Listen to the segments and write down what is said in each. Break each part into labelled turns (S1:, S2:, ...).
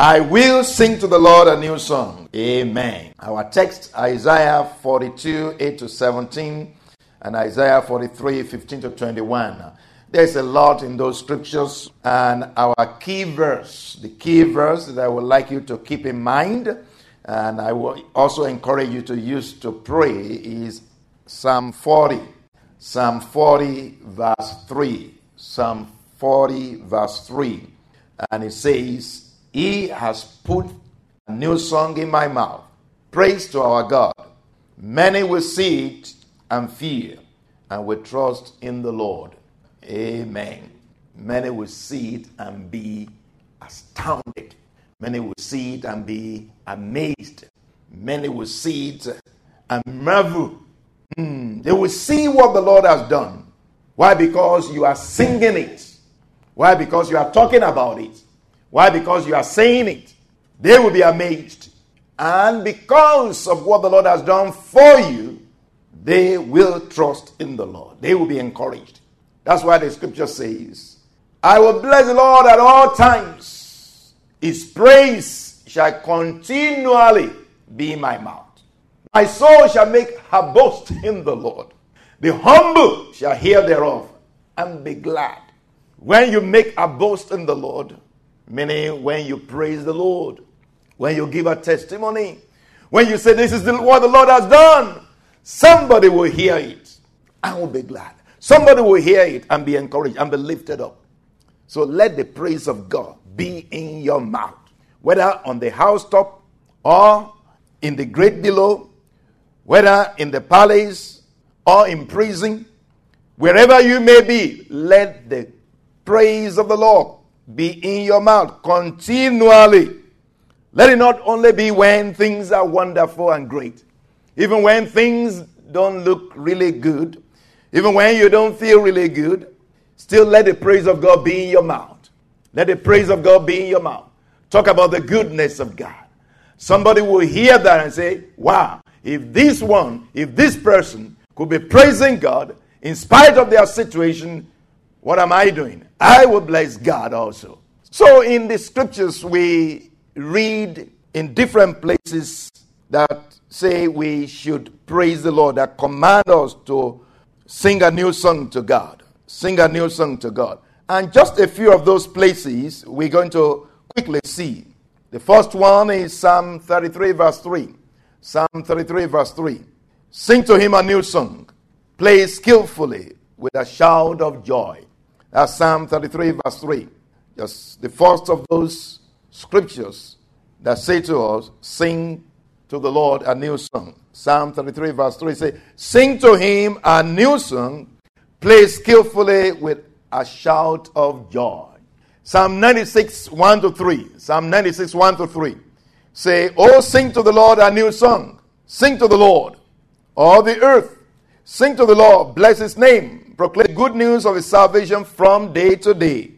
S1: I will sing to the Lord a new song. Amen. Our text, Isaiah 42, 8 to 17, and Isaiah 43, 15 to 21. There's a lot in those scriptures, and our key verse, the key verse that I would like you to keep in mind, and I will also encourage you to use to pray, is Psalm 40. Psalm 40, verse 3. Psalm 40, verse 3. And it says, he has put a new song in my mouth. Praise to our God. Many will see it and fear and will trust in the Lord. Amen. Many will see it and be astounded. Many will see it and be amazed. Many will see it and marvel. Mm. They will see what the Lord has done. Why? Because you are singing it. Why? Because you are talking about it. Why? Because you are saying it. They will be amazed. And because of what the Lord has done for you, they will trust in the Lord. They will be encouraged. That's why the scripture says, I will bless the Lord at all times. His praise shall continually be in my mouth. My soul shall make her boast in the Lord. The humble shall hear thereof and be glad. When you make a boast in the Lord, Meaning, when you praise the Lord, when you give a testimony, when you say, This is what the Lord has done, somebody will hear it and will be glad. Somebody will hear it and be encouraged and be lifted up. So let the praise of God be in your mouth, whether on the housetop or in the great below, whether in the palace or in prison, wherever you may be, let the praise of the Lord be in your mouth continually. Let it not only be when things are wonderful and great, even when things don't look really good, even when you don't feel really good, still let the praise of God be in your mouth. Let the praise of God be in your mouth. Talk about the goodness of God. Somebody will hear that and say, Wow, if this one, if this person could be praising God in spite of their situation, what am I doing? I will bless God also. So in the scriptures, we read in different places that say we should praise the Lord, that command us to sing a new song to God. Sing a new song to God. And just a few of those places we're going to quickly see. The first one is Psalm 33, verse 3. Psalm 33, verse 3. Sing to him a new song. Play skillfully with a shout of joy. That's Psalm 33, verse 3. Just the first of those scriptures that say to us, Sing to the Lord a new song. Psalm 33, verse 3 say, Sing to him a new song, play skillfully with a shout of joy. Psalm 96, 1 to 3. Psalm 96, 1 to 3. Say, Oh, sing to the Lord a new song. Sing to the Lord, all the earth. Sing to the Lord, bless his name proclaim good news of his salvation from day to day.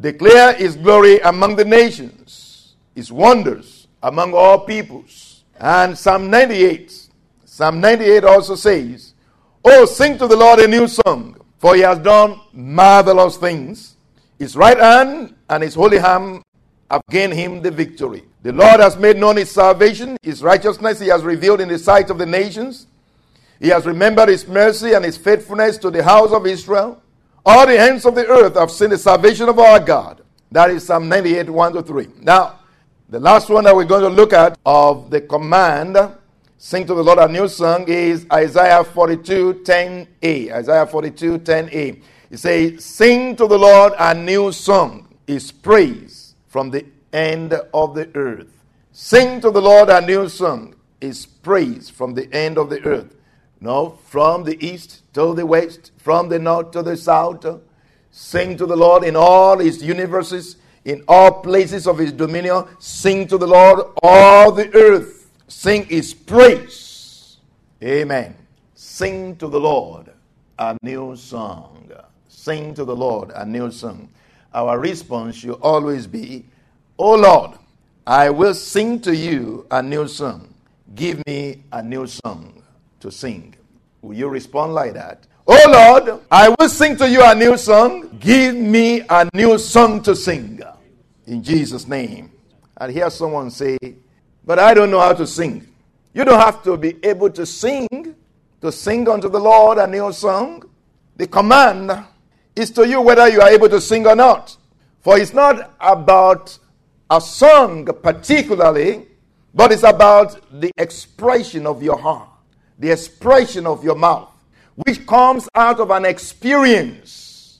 S1: Declare his glory among the nations, his wonders among all peoples. And Psalm 98, Psalm 98 also says, Oh, sing to the Lord a new song, for he has done marvelous things. His right hand and his holy hand have gained him the victory. The Lord has made known his salvation, his righteousness he has revealed in the sight of the nations. He has remembered his mercy and his faithfulness to the house of Israel. All the ends of the earth have seen the salvation of our God. That is Psalm 98, 1 to 3. Now, the last one that we're going to look at of the command, sing to the Lord a new song, is Isaiah 42, 10a. Isaiah 42, 10a. It says, Sing to the Lord a new song, his praise from the end of the earth. Sing to the Lord a new song, his praise from the end of the earth. No, from the east to the west, from the north to the south. Sing to the Lord in all his universes, in all places of his dominion. Sing to the Lord, all the earth. Sing his praise. Amen. Sing to the Lord a new song. Sing to the Lord a new song. Our response should always be, O Lord, I will sing to you a new song. Give me a new song to sing. Will you respond like that? Oh Lord, I will sing to you a new song. Give me a new song to sing. In Jesus' name. I hear someone say, But I don't know how to sing. You don't have to be able to sing, to sing unto the Lord a new song. The command is to you whether you are able to sing or not. For it's not about a song particularly, but it's about the expression of your heart, the expression of your mouth, which comes out of an experience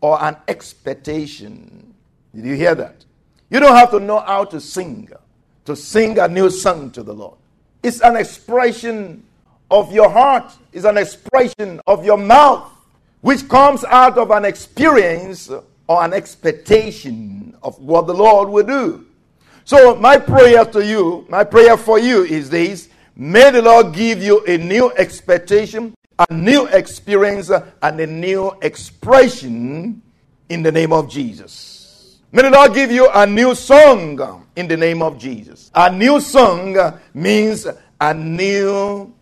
S1: or an expectation. Did you hear that? You don't have to know how to sing, to sing a new song to the Lord. It's an expression of your heart, it's an expression of your mouth, which comes out of an experience or an expectation of what the Lord will do. So, my prayer to you, my prayer for you is this may the Lord give you a new expectation, a new experience, and a new expression in the name of Jesus. May the Lord give you a new song in the name of Jesus. A new song means a new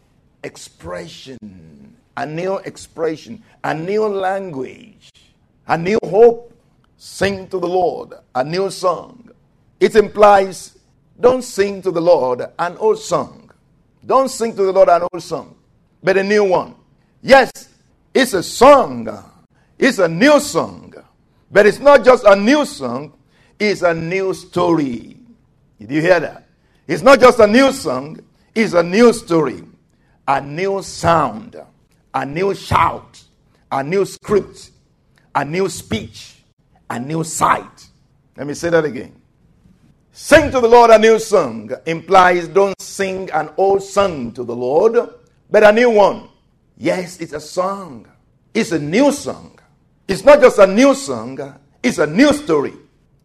S1: expression, a new expression, a new language, a new hope. Sing to the Lord a new song it implies don't sing to the Lord an old song. Don't sing to the Lord an old song, but a new one. Yes, it's a song, it's a new song, but it's not just a new song, it's a new story. Did you hear that? It's not just a new song, it's a new story, a new sound, a new shout, a new script, a new speech, a new sight. Let me say that again. Sing to the Lord a new song implies don't sing an old song to the Lord, but a new one. Yes, it's a song. It's a new song. It's not just a new song, it's a new story.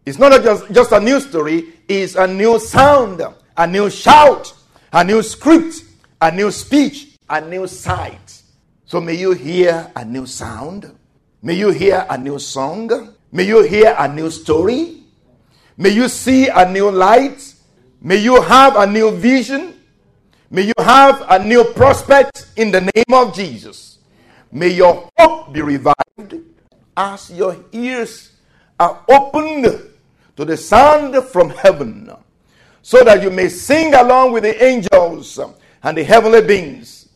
S1: It's not just, just a new story, it's a new sound, a new shout, a new script, a new speech, a new sight. So may you hear a new sound. May you hear a new song. May you hear a new story. May you see a new light. May you have a new vision. May you have a new prospect in the name of Jesus. May your hope be revived as your ears are opened to the sound from heaven, so that you may sing along with the angels and the heavenly beings.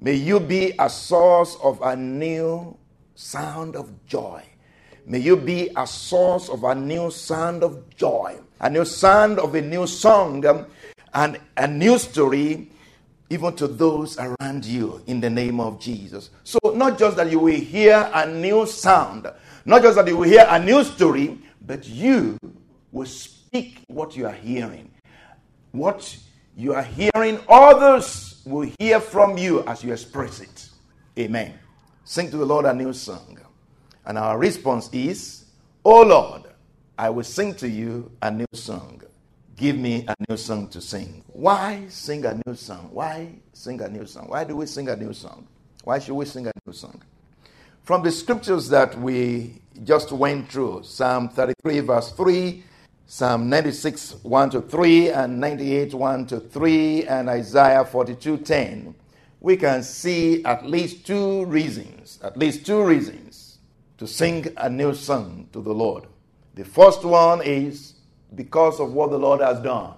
S1: May you be a source of a new sound of joy May you be a source of a new sound of joy, a new sound of a new song, um, and a new story, even to those around you, in the name of Jesus. So, not just that you will hear a new sound, not just that you will hear a new story, but you will speak what you are hearing. What you are hearing, others will hear from you as you express it. Amen. Sing to the Lord a new song. And our response is, Oh Lord, I will sing to you a new song. Give me a new song to sing. Why sing a new song? Why sing a new song? Why do we sing a new song? Why should we sing a new song? From the scriptures that we just went through, Psalm 33, verse 3, Psalm 96, 1 to 3, and 98, 1 to 3, and Isaiah 42, 10, we can see at least two reasons, at least two reasons to sing a new song to the Lord. The first one is because of what the Lord has done.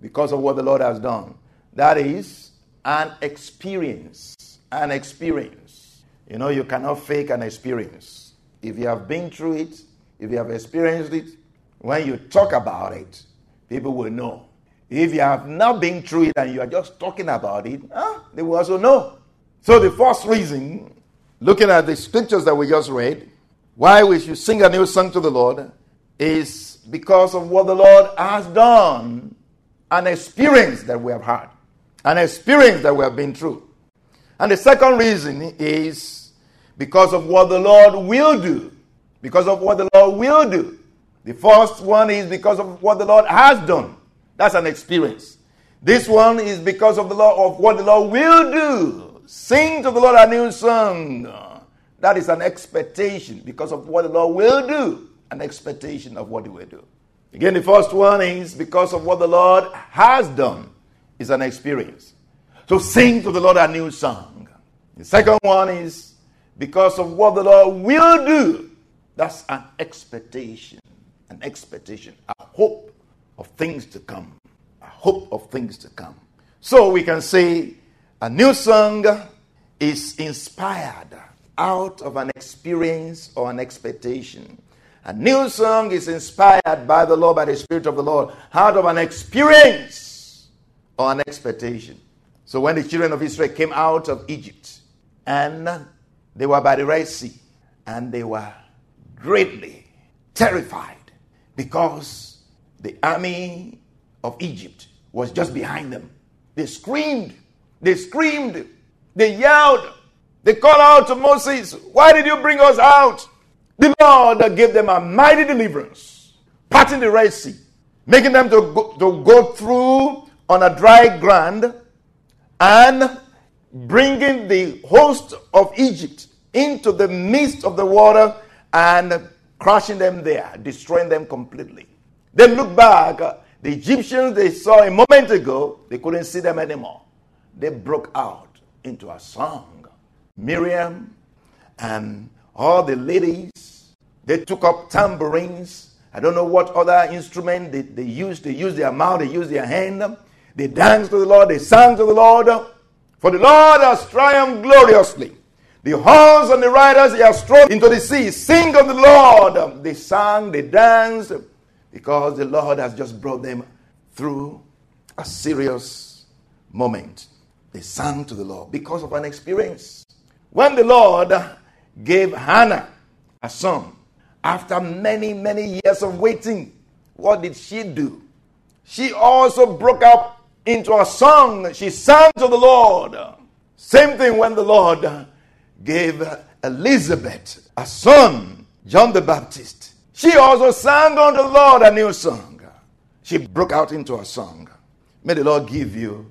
S1: Because of what the Lord has done. That is an experience. An experience. You know, you cannot fake an experience. If you have been through it, if you have experienced it, when you talk about it, people will know. If you have not been through it and you are just talking about it, huh, they will also know. So, the first reason, looking at the scriptures that we just read, why we should sing a new song to the Lord is because of what the Lord has done, an experience that we have had, an experience that we have been through. And the second reason is because of what the Lord will do. Because of what the Lord will do. The first one is because of what the Lord has done. That's an experience. This one is because of the Lord of what the Lord will do. Sing to the Lord a new song. That is an expectation because of what the Lord will do. An expectation of what He will do. Again, the first one is because of what the Lord has done. Is an experience. So sing to the Lord a new song. The second one is because of what the Lord will do. That's an expectation. An expectation. A hope of things to come. A hope of things to come. So we can say a new song is inspired out of an experience or an expectation. A new song is inspired by the Lord, by the Spirit of the Lord, out of an experience or an expectation. So when the children of Israel came out of Egypt and they were by the Red Sea and they were greatly terrified because the army of Egypt was just behind them. They screamed, they screamed, they yelled, they call out to Moses, Why did you bring us out? The Lord gave them a mighty deliverance, parting the Red Sea, making them to go, to go through on a dry ground and bringing the host of Egypt into the midst of the water and crushing them there, destroying them completely. Then look back, the Egyptians they saw a moment ago, they couldn't see them anymore. They broke out into a song. Miriam and all the ladies, they took up tambourines. I don't know what other instrument they, they used. They used their mouth, they used their hand. They danced to the Lord, they sang to the Lord. For the Lord has triumphed gloriously. The horse and the riders they have strode into the sea. Sing of the Lord. They sang, they danced, because the Lord has just brought them through a serious moment. They sang to the Lord because of an experience. When the Lord gave Hannah a son, after many, many years of waiting, what did she do? She also broke up into a song. She sang to the Lord. Same thing when the Lord gave Elizabeth a son, John the Baptist. She also sang unto the Lord a new song. She broke out into a song. May the Lord give you